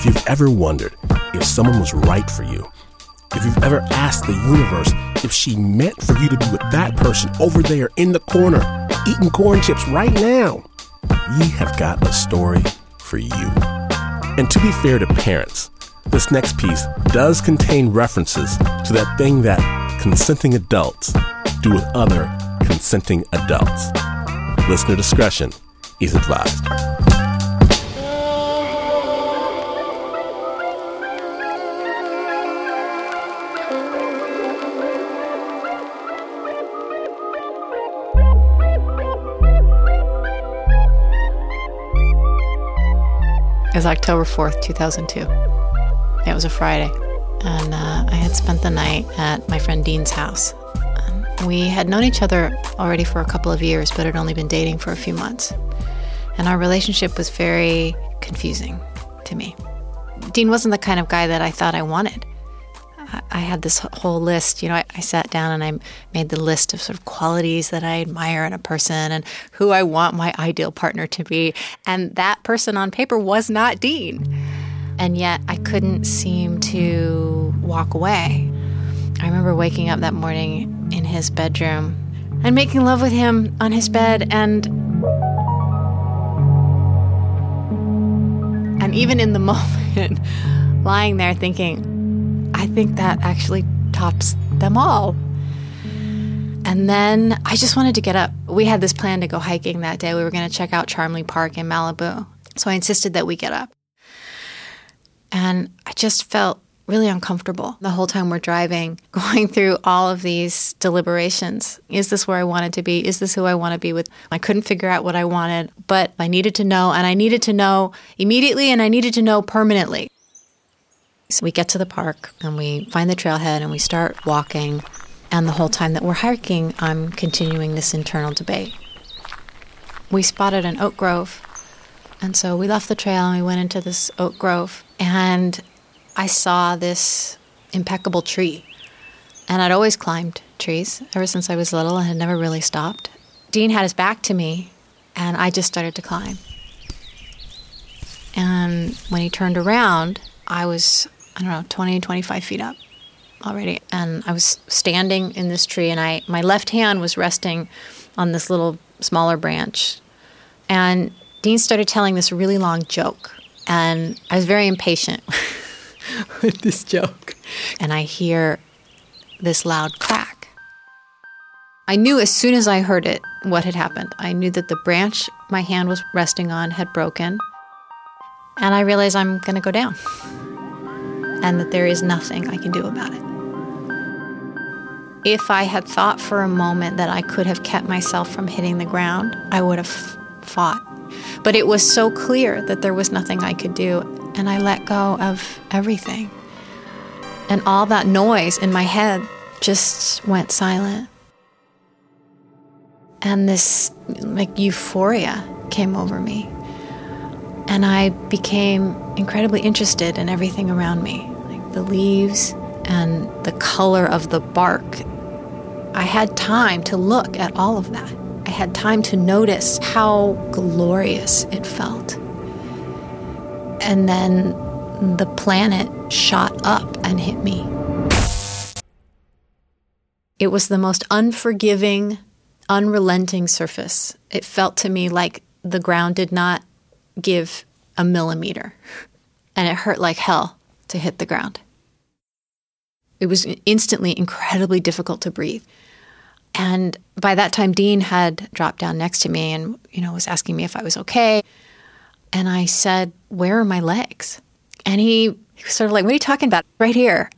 If you've ever wondered if someone was right for you, if you've ever asked the universe if she meant for you to be with that person over there in the corner, eating corn chips right now, we have got a story for you. And to be fair to parents, this next piece does contain references to that thing that consenting adults do with other consenting adults. Listener discretion is advised. It was October 4th, 2002. It was a Friday, and uh, I had spent the night at my friend Dean's house. And we had known each other already for a couple of years, but had only been dating for a few months. And our relationship was very confusing to me. Dean wasn't the kind of guy that I thought I wanted. I had this whole list. You know, I, I, sat down and I made the list of sort of qualities that I admire in a person and who I want my ideal partner to be. And that person on paper was not Dean. And yet I couldn't seem to walk away. I remember waking up that morning in his bedroom and making love with him on his bed and and even in the moment lying there thinking I think that actually tops them all. And then I just wanted to get up. We had this plan to go hiking that day. We were going to check out Charmlee Park in Malibu. So I insisted that we get up. And I just felt really uncomfortable the whole time we're driving, going through all of these deliberations. Is this where I wanted to be? Is this who I want to be with? I couldn't figure out what I wanted, but I needed to know, and I needed to know immediately, and I needed to know permanently. So we get to the park and we find the trailhead and we start walking. And the whole time that we're hiking, I'm continuing this internal debate. We spotted an oak grove. And so we left the trail and we went into this oak grove. And I saw this impeccable tree. And I'd always climbed trees ever since I was little and had never really stopped. Dean had his back to me, and I just started to climb. And when he turned around, I was I don't know, 20, 25 feet up already. And I was standing in this tree, and I my left hand was resting on this little smaller branch. And Dean started telling this really long joke, and I was very impatient with this joke. And I hear this loud crack. I knew as soon as I heard it what had happened. I knew that the branch my hand was resting on had broken, and I realized I'm going to go down and that there is nothing I can do about it. If I had thought for a moment that I could have kept myself from hitting the ground, I would have fought. But it was so clear that there was nothing I could do, and I let go of everything. And all that noise in my head just went silent. And this like euphoria came over me. And I became incredibly interested in everything around me like the leaves and the color of the bark. I had time to look at all of that. I had time to notice how glorious it felt. And then the planet shot up and hit me. It was the most unforgiving, unrelenting surface. It felt to me like the ground did not give a millimeter, and it hurt like hell to hit the ground. It was instantly incredibly difficult to breathe. And by that time, Dean had dropped down next to me and, you know, was asking me if I was okay. And I said, Where are my legs? And he, he was sort of like, What are you talking about? Right here.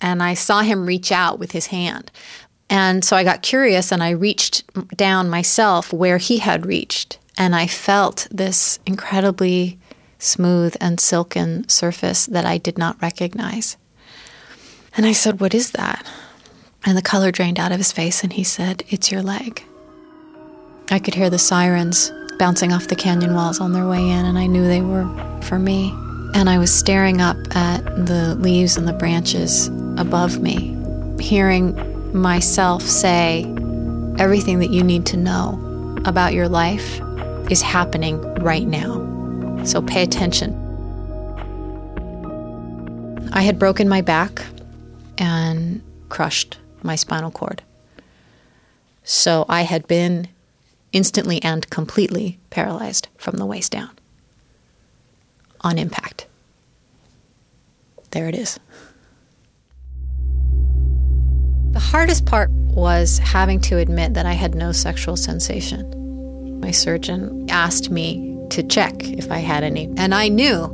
And I saw him reach out with his hand. And so I got curious and I reached down myself where he had reached. And I felt this incredibly smooth and silken surface that I did not recognize. And I said, What is that? And the color drained out of his face, and he said, It's your leg. I could hear the sirens bouncing off the canyon walls on their way in, and I knew they were for me. And I was staring up at the leaves and the branches above me, hearing myself say, Everything that you need to know about your life is happening right now. So pay attention. I had broken my back and crushed my spinal cord. So I had been instantly and completely paralyzed from the waist down on impact. There it is. The hardest part was having to admit that I had no sexual sensation. My surgeon asked me to check if I had any, and I knew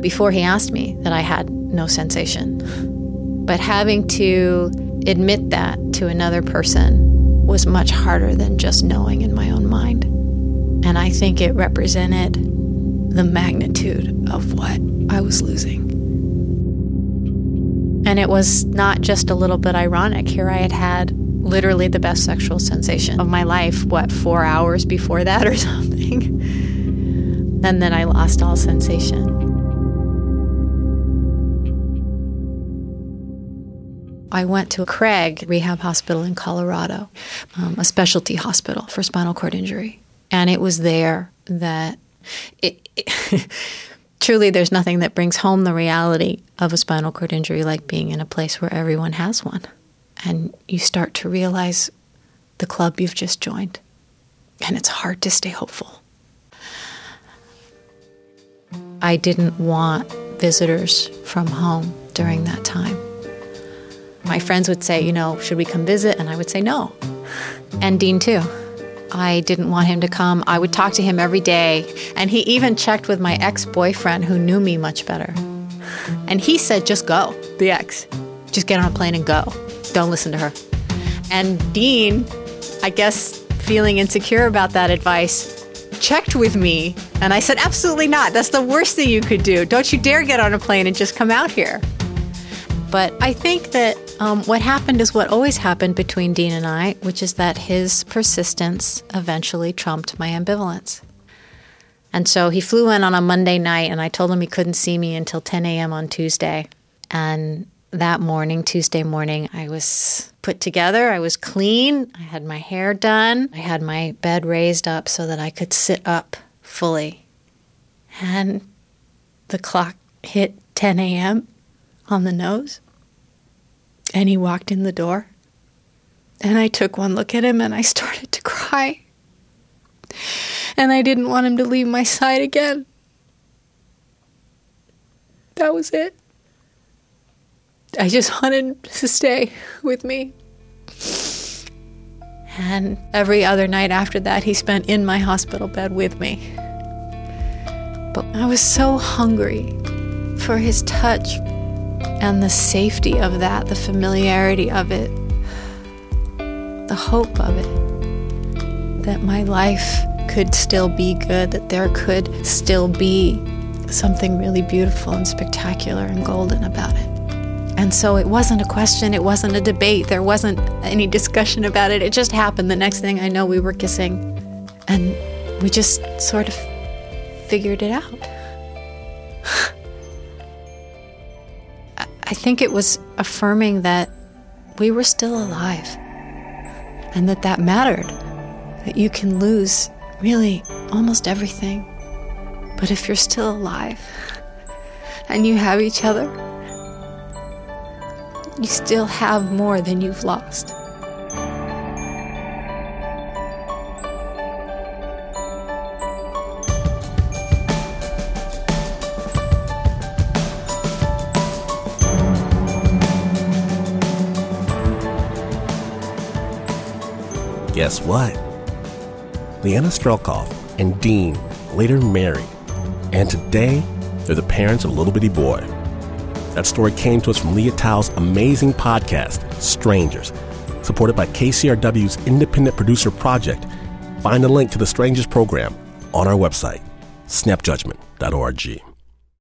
before he asked me that I had no sensation. But having to admit that to another person was much harder than just knowing in my own mind. And I think it represented the magnitude of what I was losing. And it was not just a little bit ironic. Here I had had literally the best sexual sensation of my life, what, four hours before that or something? and then I lost all sensation. I went to a Craig Rehab Hospital in Colorado, um, a specialty hospital for spinal cord injury. And it was there that it, it truly there's nothing that brings home the reality of a spinal cord injury like being in a place where everyone has one. And you start to realize the club you've just joined. And it's hard to stay hopeful. I didn't want visitors from home during that time. My friends would say, you know, should we come visit? And I would say no. And Dean, too. I didn't want him to come. I would talk to him every day. And he even checked with my ex boyfriend who knew me much better. And he said, just go, the ex. Just get on a plane and go. Don't listen to her. And Dean, I guess feeling insecure about that advice, checked with me. And I said, absolutely not. That's the worst thing you could do. Don't you dare get on a plane and just come out here. But I think that um, what happened is what always happened between Dean and I, which is that his persistence eventually trumped my ambivalence. And so he flew in on a Monday night, and I told him he couldn't see me until 10 a.m. on Tuesday. And that morning, Tuesday morning, I was put together. I was clean. I had my hair done. I had my bed raised up so that I could sit up fully. And the clock hit 10 a.m. on the nose. And he walked in the door. And I took one look at him and I started to cry. And I didn't want him to leave my side again. That was it. I just wanted to stay with me. And every other night after that, he spent in my hospital bed with me. But I was so hungry for his touch, and the safety of that, the familiarity of it, the hope of it, that my life could still be good, that there could still be something really beautiful and spectacular and golden about it. And so it wasn't a question, it wasn't a debate, there wasn't any discussion about it. It just happened. The next thing I know, we were kissing, and we just sort of figured it out. I think it was affirming that we were still alive and that that mattered. That you can lose really almost everything. But if you're still alive and you have each other, you still have more than you've lost. Guess what? Leanna Strelkov and Dean later married, and today they're the parents of a little bitty boy. That story came to us from Lea Thau's amazing podcast, Strangers, supported by KCRW's independent producer project. Find a link to the Strangers program on our website, snapjudgment.org.